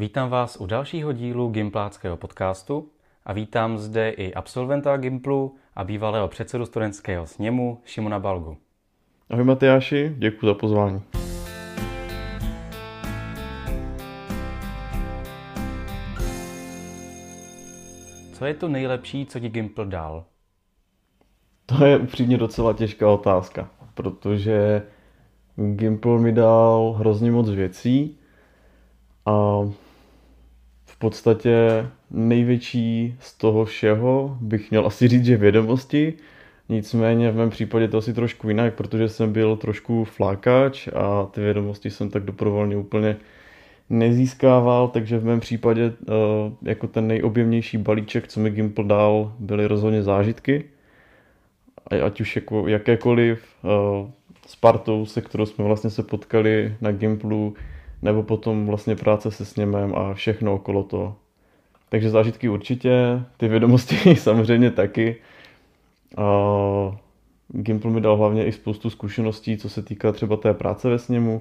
Vítám vás u dalšího dílu Gimpláckého podcastu a vítám zde i absolventa Gimplu a bývalého předsedu studentského sněmu Šimona Balgu. Ahoj Matyáši, děkuji za pozvání. Co je to nejlepší, co ti Gimpl dal? To je upřímně docela těžká otázka, protože Gimpl mi dal hrozně moc věcí a podstatě největší z toho všeho bych měl asi říct, že vědomosti, nicméně v mém případě to asi trošku jinak, protože jsem byl trošku flákač a ty vědomosti jsem tak doprovolně úplně nezískával, takže v mém případě eh, jako ten nejobjemnější balíček, co mi Gimple dal, byly rozhodně zážitky. Ať už jako jakékoliv eh, s partou, se kterou jsme vlastně se potkali na Gimplu, nebo potom vlastně práce se sněmem a všechno okolo toho. Takže zážitky určitě, ty vědomosti samozřejmě taky. Uh, Gimple mi dal hlavně i spoustu zkušeností, co se týká třeba té práce ve sněmu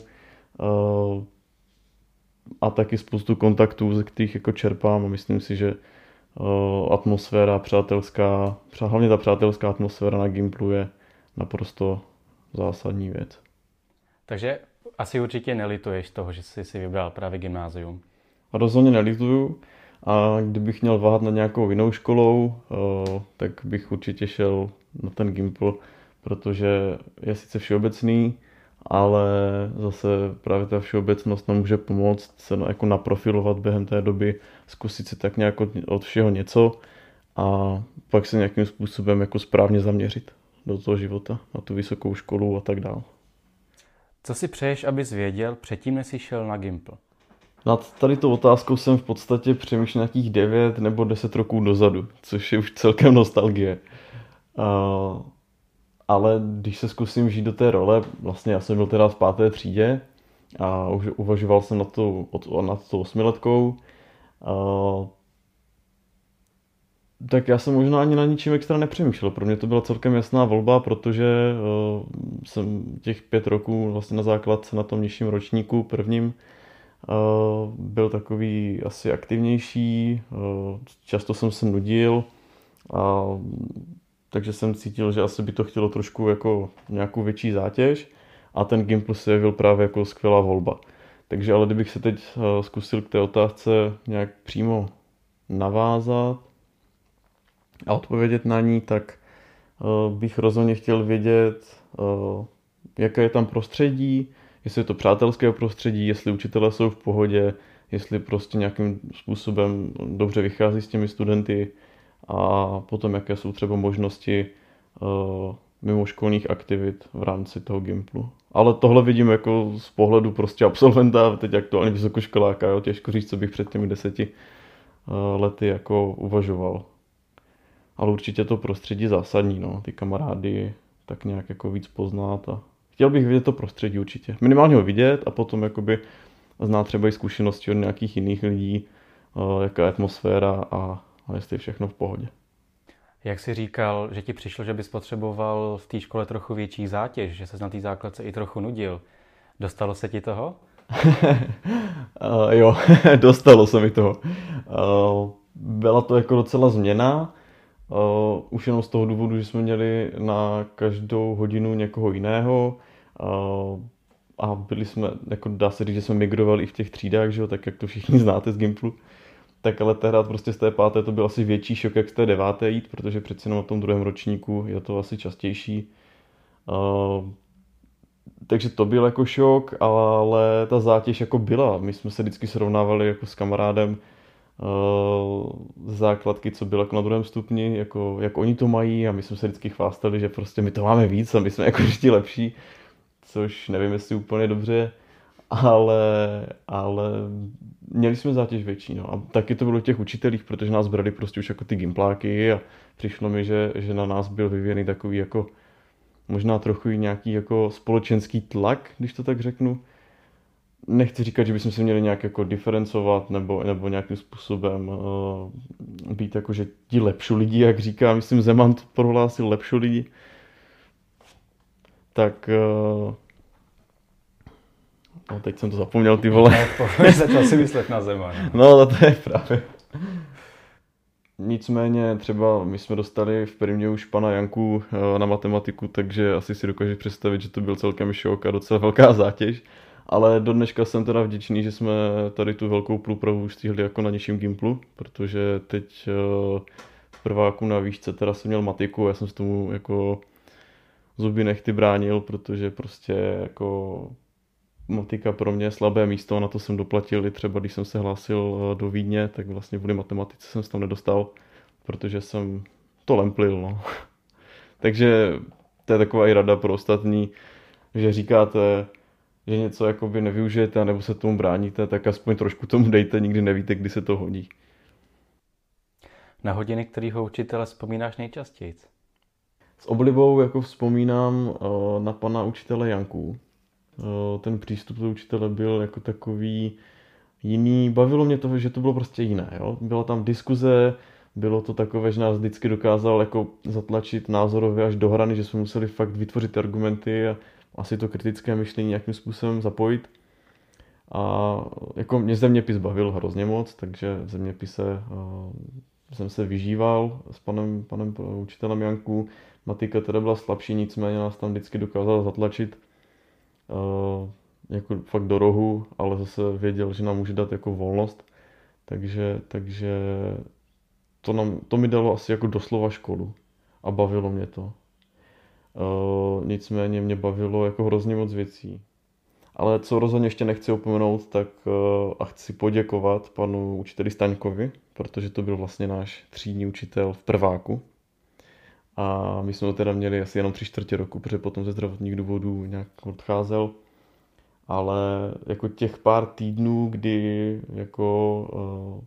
a taky spoustu kontaktů, ze kterých jako čerpám a myslím si, že atmosféra přátelská, hlavně ta přátelská atmosféra na Gimplu je naprosto zásadní věc. Takže asi určitě nelituješ toho, že jsi si vybral právě gymnázium. Rozhodně nelituju. A kdybych měl váhat na nějakou jinou školou, eh, tak bych určitě šel na ten Gimpl, protože je sice všeobecný, ale zase právě ta všeobecnost nám může pomoct se jako naprofilovat během té doby, zkusit si tak nějak od všeho něco a pak se nějakým způsobem jako správně zaměřit do toho života, na tu vysokou školu a tak dále. Co si přeješ, abys věděl předtím, než jsi šel na Gimple? Nad tady tou otázkou jsem v podstatě přemýšlel nějakých 9 nebo 10 roků dozadu, což je už celkem nostalgie. Uh, ale když se zkusím žít do té role, vlastně já jsem byl teda v páté třídě a už uvažoval jsem nad tou, nad tou osmiletkou, uh, tak já jsem možná ani na ničím extra nepřemýšlel. Pro mě to byla celkem jasná volba, protože uh, jsem těch pět roků vlastně na základce na tom nižším ročníku prvním uh, byl takový asi aktivnější, uh, často jsem se nudil, a, takže jsem cítil, že asi by to chtělo trošku jako nějakou větší zátěž a ten Gimpl se jevil právě jako skvělá volba. Takže ale kdybych se teď zkusil k té otázce nějak přímo navázat, a odpovědět na ní, tak uh, bych rozhodně chtěl vědět, uh, jaké je tam prostředí, jestli je to přátelské prostředí, jestli učitelé jsou v pohodě, jestli prostě nějakým způsobem dobře vychází s těmi studenty a potom jaké jsou třeba možnosti uh, mimoškolních aktivit v rámci toho Gimplu. Ale tohle vidím jako z pohledu prostě absolventa, teď aktuálně vysokoškoláka, jo, těžko říct, co bych před těmi deseti lety jako uvažoval ale určitě to prostředí zásadní, no, ty kamarády tak nějak jako víc poznat a chtěl bych vidět to prostředí určitě. Minimálně ho vidět a potom jakoby znát třeba i zkušenosti od nějakých jiných lidí, eh, jaká je atmosféra a, a jestli je všechno v pohodě. Jak jsi říkal, že ti přišlo, že bys potřeboval v té škole trochu větší zátěž, že se na té základce i trochu nudil. Dostalo se ti toho? uh, jo, dostalo se mi toho. Uh, byla to jako docela změna. Uh, už jenom z toho důvodu, že jsme měli na každou hodinu někoho jiného uh, a byli jsme, jako dá se říct, že jsme migrovali i v těch třídách, že jo, tak jak to všichni znáte z Gimplu. Tak ale tehdy prostě z té páté to byl asi větší šok, jak z té deváté jít, protože přeci jenom na tom druhém ročníku je to asi častější. Uh, takže to byl jako šok, ale ta zátěž jako byla. My jsme se vždycky srovnávali jako s kamarádem, základky, co bylo jako na druhém stupni, jako, jak oni to mají a my jsme se vždycky chvástali, že prostě my to máme víc a my jsme jako ještě lepší, což nevím, jestli úplně dobře, ale, ale měli jsme zátěž větší. No. A taky to bylo těch učitelích, protože nás brali prostě už jako ty gimpláky a přišlo mi, že, že na nás byl vyvíjený takový jako možná trochu nějaký jako společenský tlak, když to tak řeknu, nechci říkat, že bychom se měli nějak jako diferencovat nebo, nebo nějakým způsobem uh, být jako, že ti lepší lidi, jak říká, myslím Zeman to prohlásil lepší lidi, tak uh, No teď jsem to zapomněl, ty vole. Začal si myslet na zema. No, no to je právě. Nicméně třeba my jsme dostali v první už pana Janku eh, na matematiku, takže asi si dokážu představit, že to byl celkem šok a docela velká zátěž. Ale do dneška jsem teda vděčný, že jsme tady tu velkou průpravu stihli jako na nižším Gimplu, protože teď eh, v prváku na výšce teda jsem měl matiku, já jsem s tomu jako zuby nechty bránil, protože prostě jako matika pro mě je slabé místo, na to jsem doplatil i třeba, když jsem se hlásil eh, do Vídně, tak vlastně kvůli matematice jsem se tam nedostal, protože jsem to lemplil, no. Takže to je taková i rada pro ostatní, že říkáte, že něco jakoby nevyužijete nebo se tomu bráníte, tak aspoň trošku tomu dejte, nikdy nevíte, kdy se to hodí. Na hodiny kterého učitele vzpomínáš nejčastěji? S oblibou jako vzpomínám uh, na pana učitele Janku. Uh, ten přístup do učitele byl jako takový jiný. Bavilo mě to, že to bylo prostě jiné. Jo? Byla tam diskuze, bylo to takové, že nás vždycky dokázal jako zatlačit názorově až do hrany, že jsme museli fakt vytvořit argumenty a asi to kritické myšlení nějakým způsobem zapojit. A jako mě zeměpis bavil hrozně moc, takže v zeměpise jsem se vyžíval s panem, panem učitelem Janku. Matika teda byla slabší, nicméně nás tam vždycky dokázal zatlačit jako fakt do rohu, ale zase věděl, že nám může dát jako volnost. Takže, takže to, nám, to mi dalo asi jako doslova školu a bavilo mě to. Uh, nicméně mě bavilo jako hrozně moc věcí. Ale co rozhodně ještě nechci opomenout, tak uh, a chci poděkovat panu učiteli Staňkovi, protože to byl vlastně náš třídní učitel v prváku. A my jsme ho teda měli asi jenom tři čtvrtě roku, protože potom ze zdravotních důvodů nějak odcházel. Ale jako těch pár týdnů, kdy jako uh,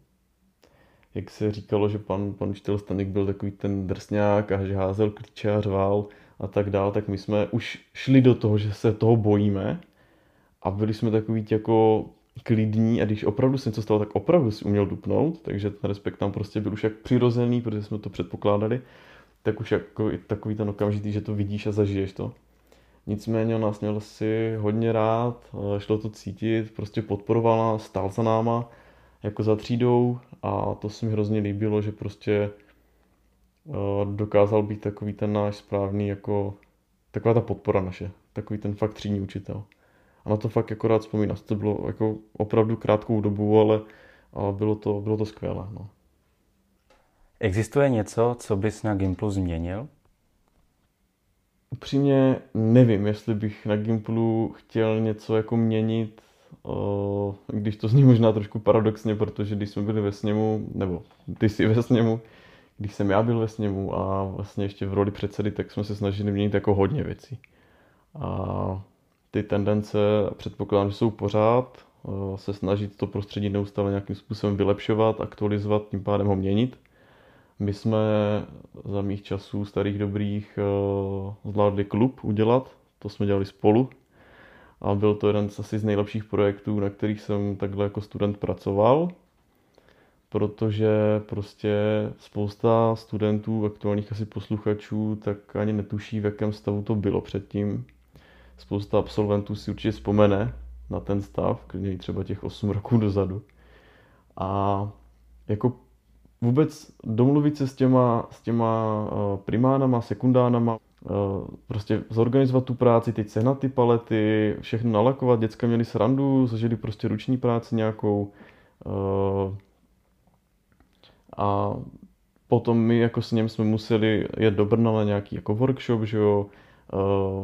jak se říkalo, že pan, pan učitel Stanek byl takový ten drsňák a že házel klíče a řval, a tak dál, tak my jsme už šli do toho, že se toho bojíme a byli jsme takový jako klidní a když opravdu se něco stalo, tak opravdu si uměl dupnout, takže ten respekt tam prostě byl už jak přirozený, protože jsme to předpokládali, tak už jako takový ten okamžitý, že to vidíš a zažiješ to. Nicméně on nás měl si hodně rád, šlo to cítit, prostě podporoval nás, stál za náma, jako za třídou a to se mi hrozně líbilo, že prostě Eh, dokázal být takový ten náš správný, jako taková ta podpora naše, takový ten fakt třídní učitel. A na to fakt jako rád vzpomínám. To bylo jako opravdu krátkou dobu, ale, ale bylo, to, bylo to skvělé. No. Existuje něco, co bys na Gimplu změnil? Upřímně nevím, jestli bych na Gimplu chtěl něco jako měnit, eh, když to zní možná trošku paradoxně, protože když jsme byli ve sněmu, nebo ty jsi ve sněmu, když jsem já byl ve sněmu a vlastně ještě v roli předsedy, tak jsme se snažili měnit jako hodně věcí. A ty tendence, předpokládám, že jsou pořád, se snažit to prostředí neustále nějakým způsobem vylepšovat, aktualizovat, tím pádem ho měnit. My jsme za mých časů starých dobrých zvládli klub udělat, to jsme dělali spolu. A byl to jeden z asi z nejlepších projektů, na kterých jsem takhle jako student pracoval protože prostě spousta studentů, aktuálních asi posluchačů, tak ani netuší, v jakém stavu to bylo předtím. Spousta absolventů si určitě vzpomene na ten stav, klidně třeba těch 8 roků dozadu. A jako vůbec domluvit se s těma, s těma eh, primánama, sekundánama, eh, prostě zorganizovat tu práci, teď sehnat ty palety, všechno nalakovat, děcka měli srandu, zažili prostě ruční práci nějakou, eh, a potom my jako s ním jsme museli jet do Brna na nějaký jako workshop, že jo, eh,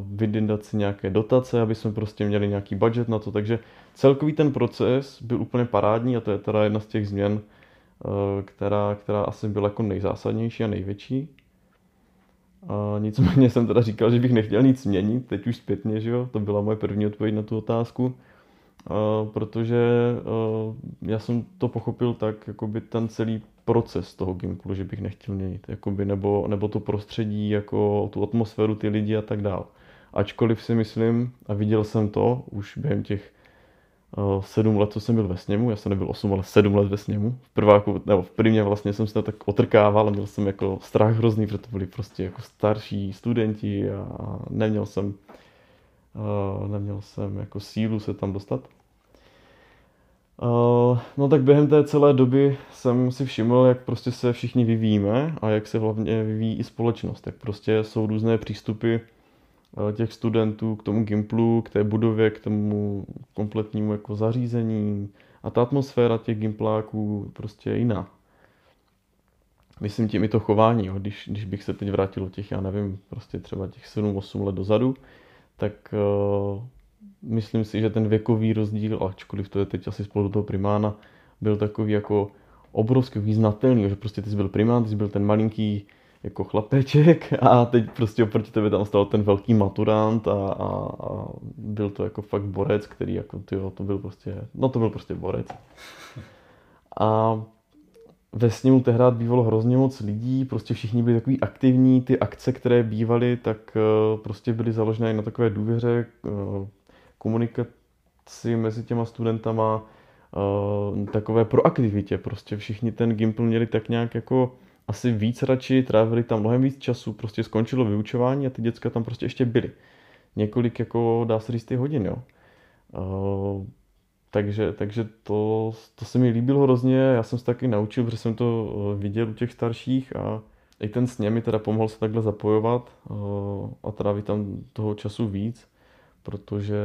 vydindat si nějaké dotace, aby jsme prostě měli nějaký budget na to, takže celkový ten proces byl úplně parádní a to je teda jedna z těch změn, eh, která, která asi byla jako nejzásadnější a největší. A nicméně jsem teda říkal, že bych nechtěl nic změnit, teď už zpětně, že jo, to byla moje první odpověď na tu otázku. Uh, protože já jsem to pochopil tak, jakoby ten celý proces toho Gimplu, že bych nechtěl měnit, jakoby, nebo, nebo to prostředí, jako tu atmosféru, ty lidi a tak dál. Ačkoliv si myslím, a viděl jsem to už během těch uh, sedm let, co jsem byl ve sněmu, já jsem nebyl osm, ale sedm let ve sněmu. V prváku, nebo v prvně vlastně jsem se tak otrkával a měl jsem jako strach hrozný, protože to byli prostě jako starší studenti a neměl jsem, uh, neměl jsem jako sílu se tam dostat. Uh, no tak během té celé doby jsem si všiml, jak prostě se všichni vyvíjíme a jak se hlavně vyvíjí i společnost. Jak prostě jsou různé přístupy uh, těch studentů k tomu Gimplu, k té budově, k tomu kompletnímu jako zařízení a ta atmosféra těch Gimpláků prostě je jiná. Myslím tím i to chování, jo. Když, když bych se teď vrátil těch, já nevím, prostě třeba těch 7-8 let dozadu, tak uh, myslím si, že ten věkový rozdíl, ačkoliv to je teď asi spolu toho primána, byl takový jako obrovský význatelný, že prostě ty jsi byl primán, ty jsi byl ten malinký jako chlapeček a teď prostě oproti tebe tam stal ten velký maturant a, a, a byl to jako fakt borec, který jako tyjo, to byl prostě, no to byl prostě borec. A ve sněmu tehdy bývalo hrozně moc lidí, prostě všichni byli takový aktivní, ty akce, které bývaly, tak eh, prostě byly založené na takové důvěře, eh, komunikaci mezi těma studentama, uh, takové proaktivitě. Prostě všichni ten Gimpl měli tak nějak jako asi víc radši, trávili tam mnohem víc času, prostě skončilo vyučování a ty děcka tam prostě ještě byly. Několik jako dá se říct hodin, jo. Uh, takže, takže to, to se mi líbilo hrozně, já jsem se taky naučil, protože jsem to viděl u těch starších a i ten sněm mi teda pomohl se takhle zapojovat a trávit tam toho času víc protože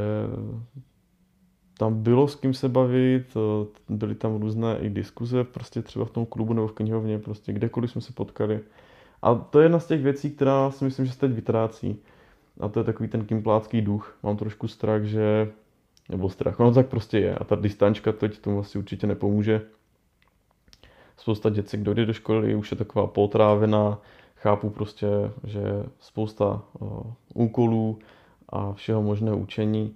tam bylo s kým se bavit, byly tam různé i diskuze, prostě třeba v tom klubu nebo v knihovně, prostě kdekoliv jsme se potkali. A to je jedna z těch věcí, která si myslím, že se teď vytrácí. A to je takový ten kimplácký duch. Mám trošku strach, že... Nebo strach, ono tak prostě je. A ta distančka teď tomu asi určitě nepomůže. Spousta dětí, kdo jde do školy, už je taková potrávená. Chápu prostě, že spousta uh, úkolů, a všeho možného učení.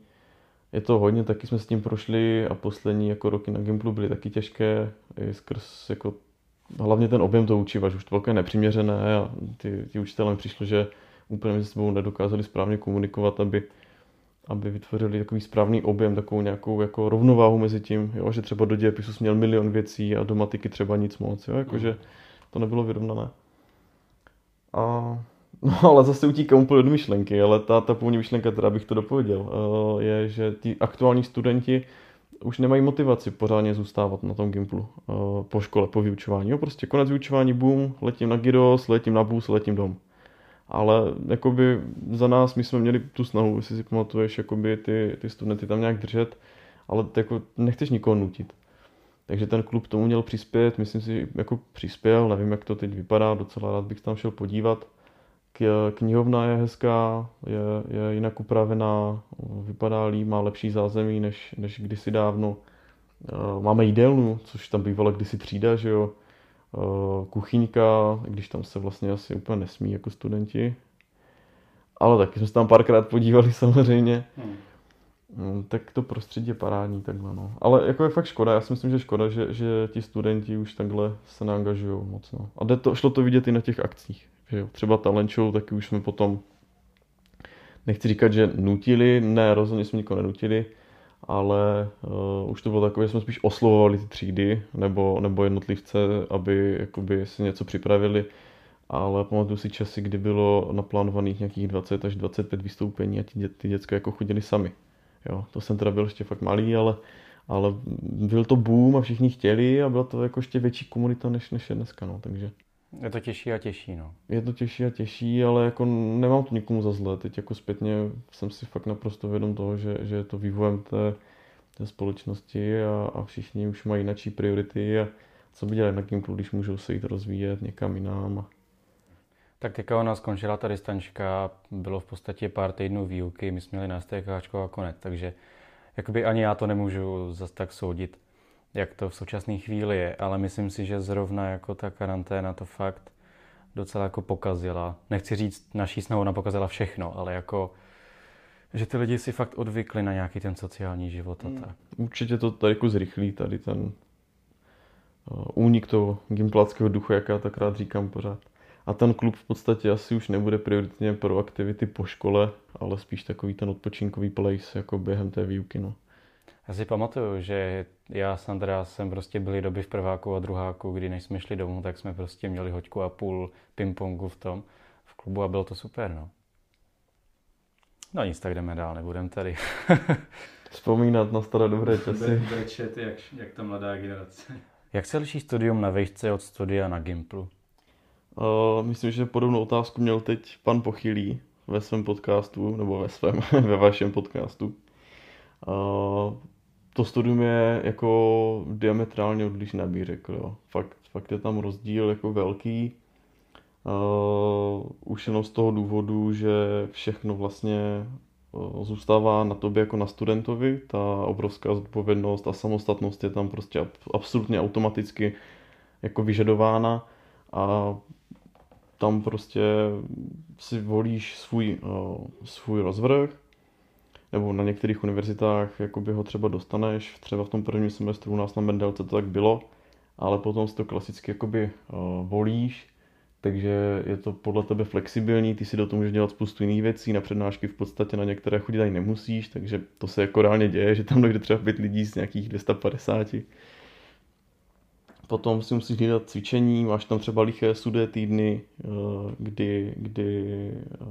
Je to hodně, taky jsme s tím prošli a poslední jako roky na Gimplu byly taky těžké, i skrz jako hlavně ten objem toho učiva, už to bylo nepřiměřené a ty, ty učitelé přišlo, že úplně mezi sebou nedokázali správně komunikovat, aby, aby vytvořili takový správný objem, takovou nějakou jako rovnováhu mezi tím, jo, že třeba do dějepisu jsi měl milion věcí a do matiky třeba nic moc, jo, jakože to nebylo vyrovnané. A No ale zase utíkám úplně od myšlenky, ale ta, ta původní myšlenka, která bych to dopověděl, eh, je, že ti aktuální studenti už nemají motivaci pořádně zůstávat na tom Gimplu eh, po škole, po vyučování. Jo, prostě konec vyučování, boom, letím na Gyros, letím na bus, letím dom. Ale jakoby za nás my jsme měli tu snahu, jestli si pamatuješ, jakoby ty, ty studenty tam nějak držet, ale jako nechceš nikoho nutit. Takže ten klub tomu měl přispět, myslím si, jako přispěl, nevím, jak to teď vypadá, docela rád bych tam šel podívat. Knihovna je hezká, je, je jinak upravená, vypadá líp, má lepší zázemí než, než kdysi dávno. Eh, máme jídelnu, což tam bývala kdysi třída, že jo. Eh, kuchyňka, když tam se vlastně asi úplně nesmí jako studenti. Ale taky jsme se tam párkrát podívali samozřejmě. Hmm. Mm, tak to prostředí je parádní takhle, no. Ale jako je fakt škoda, já si myslím, že škoda, že, že ti studenti už takhle se neangažují moc, no. A jde to, šlo to vidět i na těch akcích. Jo, třeba talent show, taky už jsme potom, nechci říkat, že nutili, ne, rozhodně jsme nikoho nenutili, ale uh, už to bylo takové, že jsme spíš oslovovali ty třídy nebo, nebo jednotlivce, aby jakoby si něco připravili, ale pamatuju si časy, kdy bylo naplánovaných nějakých 20 až 25 vystoupení a ty, dě, ty děcka jako chodili sami. Jo, to jsem teda byl ještě fakt malý, ale, ale byl to boom a všichni chtěli a byla to jako ještě větší komunita, než, než je dneska, no, takže je to těžší a těžší, no. Je to těžší a těžší, ale jako nemám to nikomu za zlé. Teď jako zpětně jsem si fakt naprosto vědom toho, že, že je to vývojem té, té společnosti a, a všichni už mají jináčí priority a co by dělali na Gimplu, když můžou se jít rozvíjet někam jinam. Tak teďka ona skončila ta distančka, bylo v podstatě pár týdnů výuky, my jsme měli na STKčko a konec, takže jakoby ani já to nemůžu zase tak soudit jak to v současné chvíli je, ale myslím si, že zrovna jako ta karanténa to fakt docela jako pokazila. Nechci říct, naší snahou ona pokazila všechno, ale jako že ty lidi si fakt odvykli na nějaký ten sociální život a hmm. tak. Určitě to tady jako zrychlí, tady ten uh, únik toho gimpláckého duchu, jak já tak rád říkám pořád. A ten klub v podstatě asi už nebude prioritně pro aktivity po škole, ale spíš takový ten odpočinkový place jako během té výuky. No. Já si pamatuju, že já s Andreasem prostě byli doby v prváku a druháku, kdy než jsme šli domů, tak jsme prostě měli hoďku a půl pingpongu v tom, v klubu a bylo to super, no. No nic, tak jdeme dál, nebudem tady. Vzpomínat na staré dobré časy. Brečet, jak, jak ta mladá generace. Jak se liší studium na vejšce od studia na Gimplu? Uh, myslím, že podobnou otázku měl teď pan Pochylý ve svém podcastu, nebo ve svém, ve vašem podcastu. Uh, to studium je jako diametrálně odlišné, bych řekl. Jo. Fakt, fakt je tam rozdíl jako velký. Uh, už jenom z toho důvodu, že všechno vlastně uh, zůstává na tobě jako na studentovi. Ta obrovská zodpovědnost a samostatnost je tam prostě absolutně automaticky jako vyžadována a tam prostě si volíš svůj, uh, svůj rozvrh, nebo na některých univerzitách jakoby ho třeba dostaneš, třeba v tom prvním semestru u nás na Mendelce to tak bylo, ale potom si to klasicky jakoby uh, volíš, takže je to podle tebe flexibilní, ty si do toho můžeš dělat spoustu jiných věcí, na přednášky v podstatě na některé chodit ani nemusíš, takže to se jako reálně děje, že tam dojde třeba pět lidí z nějakých 250 Potom si musíš hlídat cvičení, máš tam třeba liché sudé týdny, eh, kdy, kdy eh,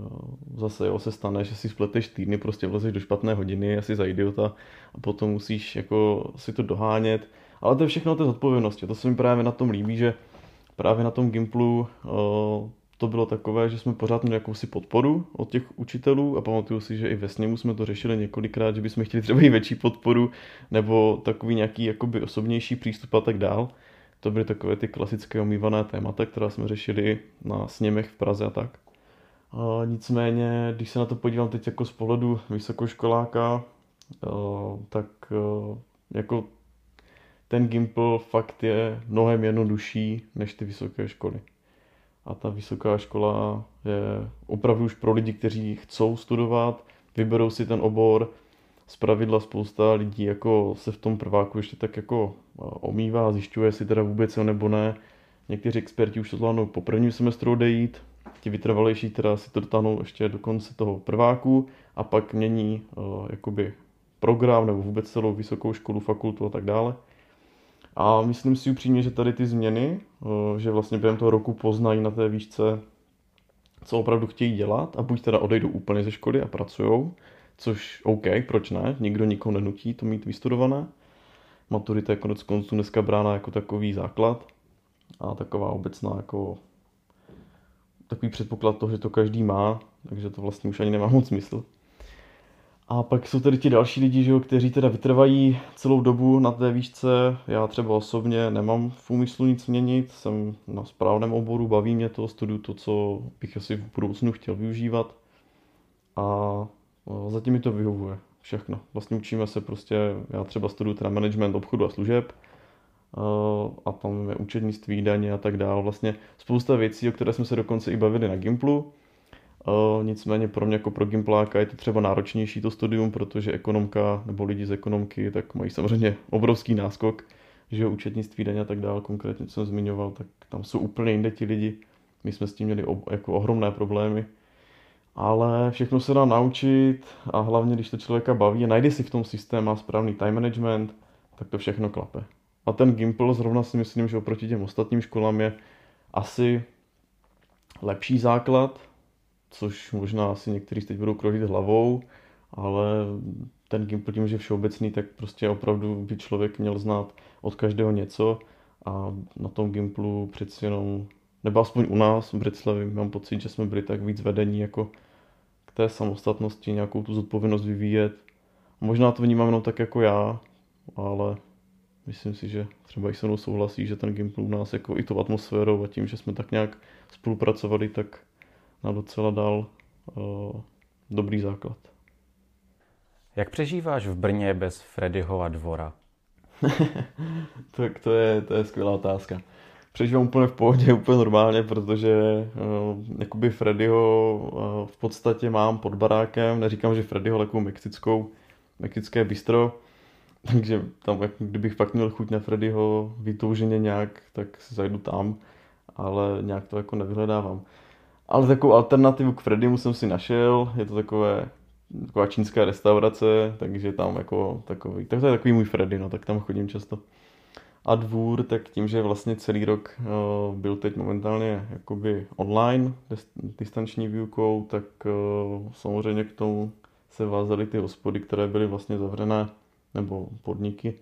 zase jo, se stane, že si spleteš týdny, prostě vlezeš do špatné hodiny, asi za idiota a potom musíš jako si to dohánět. Ale to je všechno o té zodpovědnosti. To se mi právě na tom líbí, že právě na tom Gimplu eh, to bylo takové, že jsme pořád měli jakousi podporu od těch učitelů a pamatuju si, že i ve sněmu jsme to řešili několikrát, že bychom chtěli třeba i větší podporu nebo takový nějaký jakoby osobnější přístup a tak dál. To byly takové ty klasické omývané témata, která jsme řešili na sněmech v Praze a tak. A nicméně, když se na to podívám teď jako z pohledu vysokoškoláka, tak jako ten Gimple fakt je mnohem jednodušší než ty vysoké školy. A ta vysoká škola je opravdu už pro lidi, kteří chcou studovat, vyberou si ten obor, z pravidla spousta lidí jako se v tom prváku ještě tak jako omývá, zjišťuje si teda vůbec jo nebo ne. Někteří experti už to zvládnou po prvním semestru odejít, ti vytrvalejší teda si to dotáhnou ještě do konce toho prváku a pak mění uh, jakoby program nebo vůbec celou vysokou školu, fakultu a tak dále. A myslím si upřímně, že tady ty změny, uh, že vlastně během toho roku poznají na té výšce, co opravdu chtějí dělat a buď teda odejdou úplně ze školy a pracují, což OK, proč ne, nikdo nikoho nenutí to mít vystudované. Maturita je konec konců dneska brána jako takový základ a taková obecná jako takový předpoklad toho, že to každý má, takže to vlastně už ani nemá moc smysl. A pak jsou tady ti další lidi, že jo, kteří teda vytrvají celou dobu na té výšce. Já třeba osobně nemám v úmyslu nic měnit, jsem na správném oboru, baví mě to, studuju to, co bych asi v budoucnu chtěl využívat. A Zatím mi to vyhovuje všechno. Vlastně učíme se prostě, já třeba studuju teda management obchodu a služeb a tam je učednictví, daně a tak dále. Vlastně spousta věcí, o které jsme se dokonce i bavili na Gimplu. Nicméně pro mě jako pro Gimpláka je to třeba náročnější to studium, protože ekonomka nebo lidi z ekonomky tak mají samozřejmě obrovský náskok, že učetnictví, daně a tak dále, konkrétně co jsem zmiňoval, tak tam jsou úplně jinde ti lidi. My jsme s tím měli jako ohromné problémy ale všechno se dá naučit a hlavně, když to člověka baví a najde si v tom systém a správný time management, tak to všechno klape. A ten Gimple zrovna si myslím, že oproti těm ostatním školám je asi lepší základ, což možná asi někteří teď budou krožit hlavou, ale ten Gimple tím, že je všeobecný, tak prostě opravdu by člověk měl znát od každého něco a na tom Gimplu přeci jenom, nebo aspoň u nás v Břeclavi, mám pocit, že jsme byli tak víc vedení jako té samostatnosti nějakou tu zodpovědnost vyvíjet. Možná to vnímám jenom tak jako já, ale myslím si, že třeba i se mnou souhlasí, že ten Gimple u nás jako i tou atmosférou a tím, že jsme tak nějak spolupracovali, tak na docela dal uh, dobrý základ. Jak přežíváš v Brně bez Freddyho a dvora? tak to je, to je skvělá otázka přežívám úplně v pohodě, úplně normálně, protože uh, jakoby Freddyho uh, v podstatě mám pod barákem, neříkám, že Freddyho, ale mexickou, mexické bistro, takže tam, jak, kdybych fakt měl chuť na Freddyho vytouženě nějak, tak si zajdu tam, ale nějak to jako nevyhledávám. Ale takovou alternativu k Freddymu jsem si našel, je to takové, taková čínská restaurace, takže tam jako takový, tak to je takový můj Freddy, no, tak tam chodím často. A dvůr, tak tím, že vlastně celý rok uh, byl teď momentálně jakoby online, distanční výukou, tak uh, samozřejmě k tomu se vázaly ty hospody, které byly vlastně zavřené nebo podniky.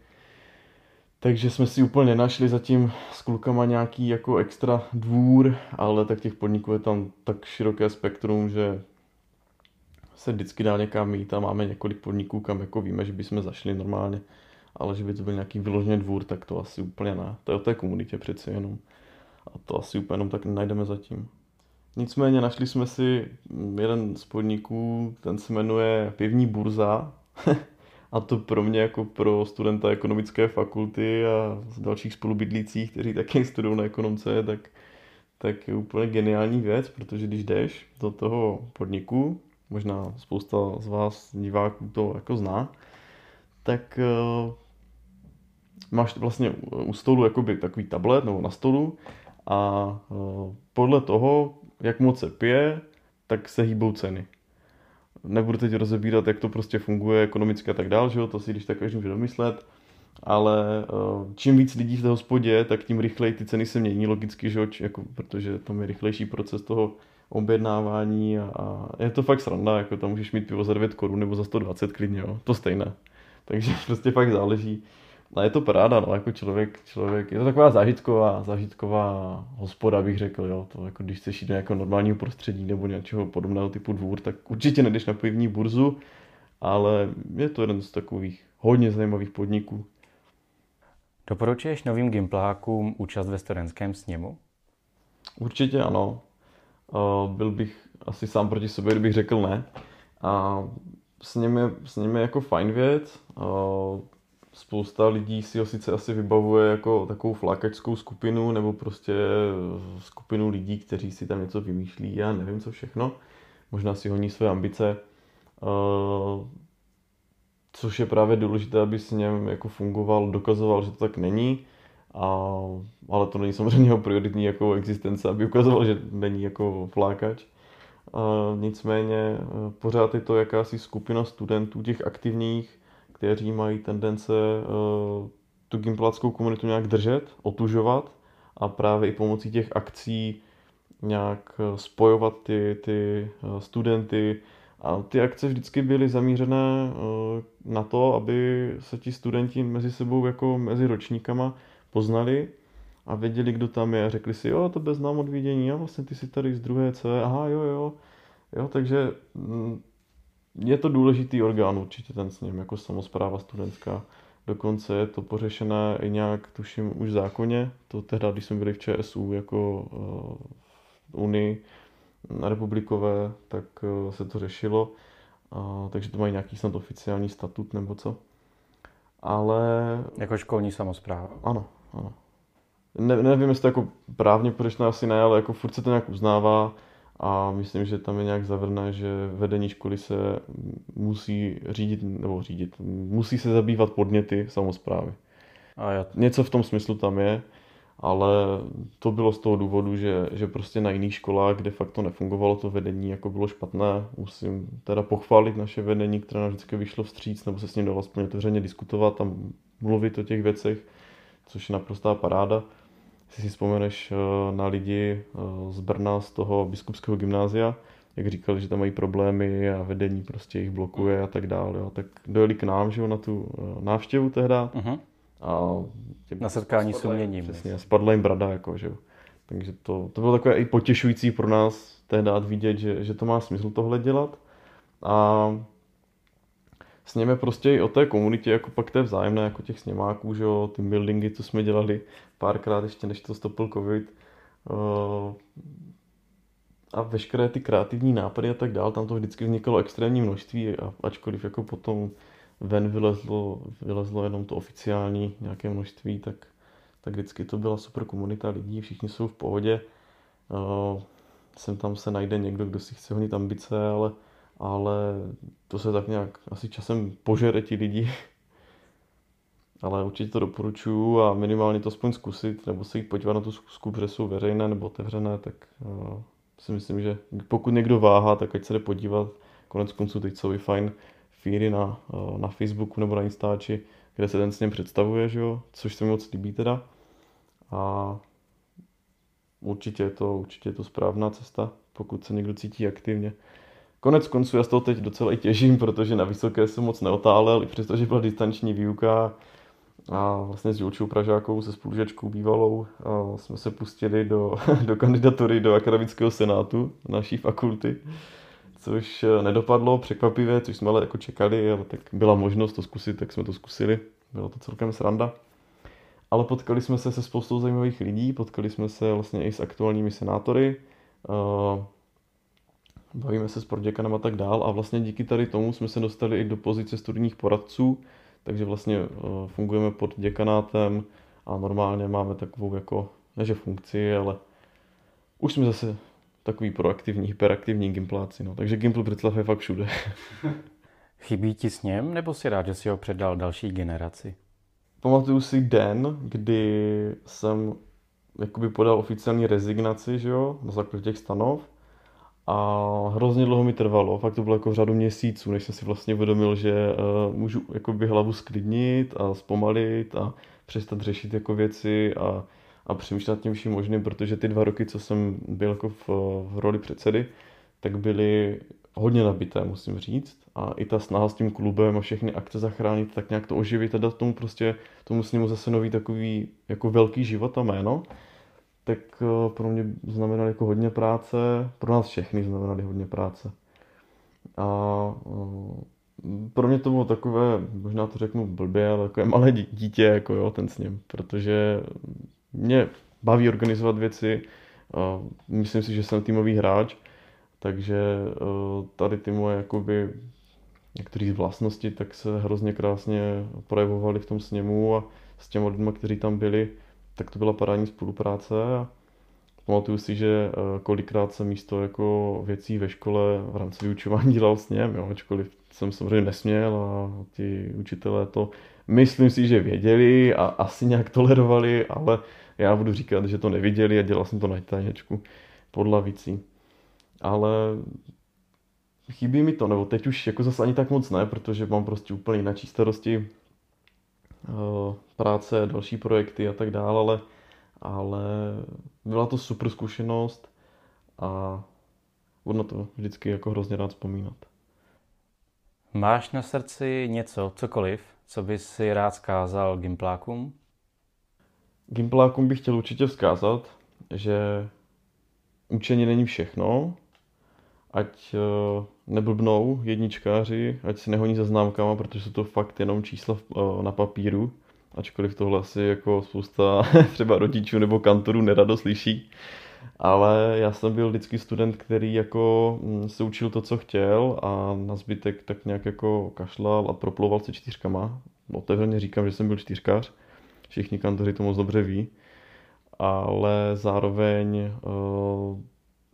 Takže jsme si úplně našli zatím s klukama nějaký jako extra dvůr, ale tak těch podniků je tam tak široké spektrum, že se vždycky dá někam jít a máme několik podniků, kam jako víme, že bychom zašli normálně, ale že by to byl nějaký vyložený dvůr, tak to asi úplně ne. To je o té komunitě přeci jenom. A to asi úplně jenom tak najdeme zatím. Nicméně našli jsme si jeden z podniků, ten se jmenuje Pivní burza. a to pro mě jako pro studenta ekonomické fakulty a z dalších spolubydlících, kteří taky studují na ekonomce, tak, tak je úplně geniální věc, protože když jdeš do toho podniku, možná spousta z vás diváků to jako zná, tak uh, máš vlastně u stolu jakoby takový tablet nebo na stolu a uh, podle toho, jak moc se pije, tak se hýbou ceny. Nebudu teď rozebírat, jak to prostě funguje ekonomicky a tak dál, že jo? to si když tak každý může domyslet, ale uh, čím víc lidí v té hospodě, tak tím rychleji ty ceny se mění logicky, že jo? Jako, protože tam je rychlejší proces toho objednávání a, a je to fakt sranda, jako tam můžeš mít pivo za 9 korun nebo za 120 klidně, jo? to stejné. Takže prostě fakt záleží. A je to paráda, no, jako člověk, člověk, je to taková zážitková, zážitková hospoda, bych řekl, jo, to jako když chceš jít do nějakého normálního prostředí nebo něčeho podobného typu dvůr, tak určitě nejdeš na pivní burzu, ale je to jeden z takových hodně zajímavých podniků. Doporučuješ novým gimplákům účast ve studentském sněmu? Určitě ano. Byl bych asi sám proti sobě, kdybych řekl ne. A s nimi, s nimi je jako fajn věc spousta lidí si ho sice asi vybavuje jako takovou flákačskou skupinu nebo prostě skupinu lidí, kteří si tam něco vymýšlí, já nevím co všechno. Možná si honí své ambice, uh, což je právě důležité, aby s něm jako fungoval, dokazoval, že to tak není. A, ale to není samozřejmě jeho prioritní jako existence, aby ukazoval, že není jako flákač. Uh, nicméně uh, pořád je to jakási skupina studentů, těch aktivních, kteří mají tendence uh, tu gimpláckou komunitu nějak držet, otužovat a právě i pomocí těch akcí nějak eh, spojovat ty, ty eh, studenty. A ty akce vždycky byly zamířené na to, aby se ti studenti mezi sebou jako mezi ročníkama poznali a věděli, kdo tam je. Řekli si, jo, to bez znám od vidění, a vlastně ty jsi tady z druhé C, aha, jo, jo. Jo, takže mm, je to důležitý orgán určitě ten s ním, jako samozpráva studentská. Dokonce je to pořešené i nějak, tuším, už v zákoně. To tehdy, když jsme byli v ČSU jako v Unii republikové, tak eh, se to řešilo. A, takže to mají nějaký snad oficiální statut nebo co. Ale... Jako školní samozpráva. Ano, ano. Ne, nevím, jestli to jako právně pořešené asi ne, ale jako furt se to nějak uznává a myslím, že tam je nějak zavrné, že vedení školy se musí řídit, nebo řídit, musí se zabývat podněty samozprávy. A já... Něco v tom smyslu tam je, ale to bylo z toho důvodu, že, že prostě na jiných školách, kde fakt to nefungovalo, to vedení jako bylo špatné. Musím teda pochválit naše vedení, které nám vždycky vyšlo vstříc, nebo se s ním dalo aspoň otevřeně diskutovat a mluvit o těch věcech, což je naprostá paráda si vzpomeneš eh, na lidi eh, z Brna, z toho biskupského gymnázia, jak říkali, že tam mají problémy a vedení prostě jich blokuje a tak dále, jo. tak dojeli k nám, že jo, na tu eh, návštěvu tehda uh-huh. a těm na setkání s uměním. Přesně, spadla jim brada, jako, že jo. Takže to, to bylo takové i potěšující pro nás tehdy vidět, že, že to má smysl tohle dělat. A sněme prostě i o té komunitě, jako pak té vzájemné, jako těch sněmáků, že jo, ty buildingy, co jsme dělali párkrát ještě, než to stopil covid. Uh, a veškeré ty kreativní nápady a tak dál, tam to vždycky vznikalo extrémní množství, a ačkoliv jako potom ven vylezlo, vylezlo jenom to oficiální nějaké množství, tak, tak vždycky to byla super komunita lidí, všichni jsou v pohodě. Uh, sem tam se najde někdo, kdo si chce honit ambice, ale ale to se tak nějak asi časem požere ti lidi. ale určitě to doporučuju a minimálně to aspoň zkusit, nebo se jít podívat na tu zkusku, protože jsou veřejné nebo otevřené, tak uh, si myslím, že pokud někdo váhá, tak ať se jde podívat. Konec konců teď jsou i fajn fíry na, uh, na Facebooku nebo na Instači, kde se ten s ním představuje, že jo? což se mi moc líbí teda. A určitě je to, určitě je to správná cesta, pokud se někdo cítí aktivně Konec konců já z toho teď docela i těžím, protože na vysoké jsem moc neotálel, i přestože byla distanční výuka a vlastně s Julčou Pražákou, se spolužačkou bývalou, jsme se pustili do, do kandidatury do akademického senátu naší fakulty, což eh, nedopadlo překvapivě, což jsme ale jako čekali, ale tak byla možnost to zkusit, tak jsme to zkusili. Bylo to celkem sranda. Ale potkali jsme se se spoustou zajímavých lidí, potkali jsme se vlastně i s aktuálními senátory, bavíme se s proděkanem a tak dál a vlastně díky tady tomu jsme se dostali i do pozice studijních poradců, takže vlastně eh, fungujeme pod děkanátem a normálně máme takovou jako, neže funkci, ale už jsme zase takový proaktivní, hyperaktivní gimpláci, no. takže Gimpl Břeclav je fakt všude. Chybí ti s ním, nebo si rád, že si ho předal další generaci? Pamatuju si den, kdy jsem jakoby podal oficiální rezignaci, že jo, na základě těch stanov a hrozně dlouho mi trvalo, fakt to bylo jako řadu měsíců, než jsem si vlastně uvědomil, že uh, můžu jakoby hlavu sklidnit a zpomalit a přestat řešit jako věci a, a přemýšlet tím vším možným, protože ty dva roky, co jsem byl jako v, v roli předsedy, tak byly hodně nabité, musím říct. A i ta snaha s tím klubem a všechny akce zachránit, tak nějak to oživit a dát tomu prostě, tomu sněmu zase nový takový jako velký život a jméno tak eh, pro mě znamenaly jako hodně práce, pro nás všechny znamenaly hodně práce. A eh, pro mě to bylo takové, možná to řeknu blbě, ale takové malé dítě, jako jo, ten s ním, protože mě baví organizovat věci, myslím si, že jsem týmový hráč, takže eh, tady ty moje jakoby některé vlastnosti tak se hrozně krásně projevovaly v tom sněmu a s těmi lidmi, kteří tam byli, tak to byla parádní spolupráce a pamatuju si, že eh, kolikrát jsem místo jako věcí ve škole v rámci vyučování dělal s něm, jo, ačkoliv jsem samozřejmě nesměl a ti učitelé to myslím si, že věděli a asi nějak tolerovali, ale já budu říkat, že to neviděli a dělal jsem to na tajněčku pod lavicí. Ale chybí mi to, nebo teď už jako zase ani tak moc ne, protože mám prostě úplně jiné starosti, práce, další projekty a tak dále, ale, ale byla to super zkušenost a budu na to vždycky jako hrozně rád vzpomínat. Máš na srdci něco, cokoliv, co bys si rád zkázal gimplákům? Gimplákům bych chtěl určitě vzkázat, že učení není všechno, ať eh, neblbnou jedničkáři, ať si nehoní za známkama, protože jsou to fakt jenom čísla eh, na papíru, ačkoliv tohle asi jako spousta třeba rodičů nebo kantorů nerado slyší. Ale já jsem byl vždycky student, který jako mm, se učil to, co chtěl a na zbytek tak nějak jako kašlal a proplouval se čtyřkama. Otevřeně říkám, že jsem byl čtyřkář. Všichni kantoři to moc dobře ví. Ale zároveň uh,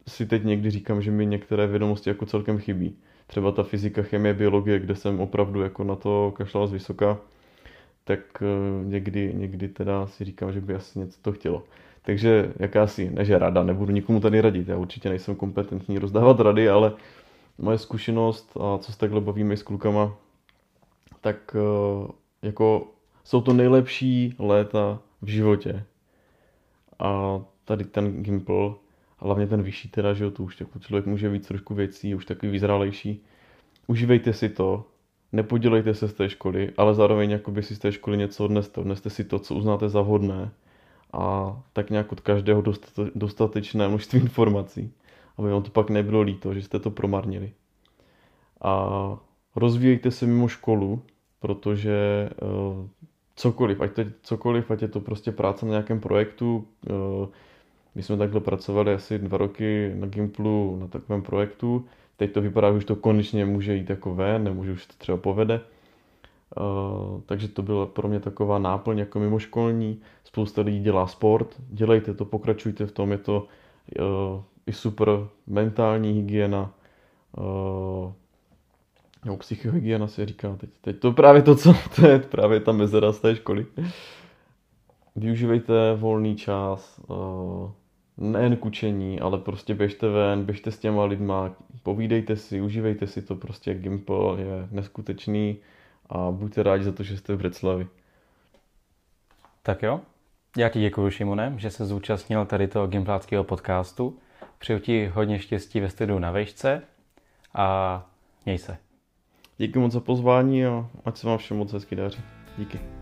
si teď někdy říkám, že mi některé vědomosti jako celkem chybí. Třeba ta fyzika, chemie, biologie, kde jsem opravdu jako na to kašlal z vysoka, tak eh, někdy, někdy teda si říkám, že by asi něco to chtělo. Takže jakási, ne že rada, nebudu nikomu tady radit, já určitě nejsem kompetentní rozdávat rady, ale moje zkušenost a co se takhle bavíme s klukama, tak eh, jako jsou to nejlepší léta v životě. A tady ten Gimple hlavně ten vyšší teda, že jo, to už jako člověk může víc trošku věcí, už takový vyzrálejší. Užívejte si to, nepodělejte se z té školy, ale zároveň jakoby si z té školy něco odneste, odneste si to, co uznáte za vhodné a tak nějak od každého dostatečné množství informací, aby vám to pak nebylo líto, že jste to promarnili. A rozvíjejte se mimo školu, protože uh, cokoliv, ať to, cokoliv, ať je to prostě práce na nějakém projektu, uh, my jsme takhle pracovali asi dva roky na Gimplu na takovém projektu. Teď to vypadá, že už to konečně může jít jako ven, nebo už to třeba povede. Uh, takže to byla pro mě taková náplň jako mimoškolní. Spousta lidí dělá sport, dělejte to, pokračujte v tom, je to uh, i super mentální hygiena, uh, nebo psychohygiena se říká teď. Teď to právě to, co to je právě ta mezera z té školy. Využívejte volný čas, uh, nejen k učení, ale prostě běžte ven, běžte s těma lidma, povídejte si, užívejte si to, prostě Gimple je neskutečný a buďte rádi za to, že jste v Břeclavi. Tak jo, já ti děkuji, Šimone, že se zúčastnil tady toho gimpláckého podcastu. Přeju ti hodně štěstí ve studiu na vejšce a měj se. Díky moc za pozvání a ať se vám všem moc hezky daří. Díky.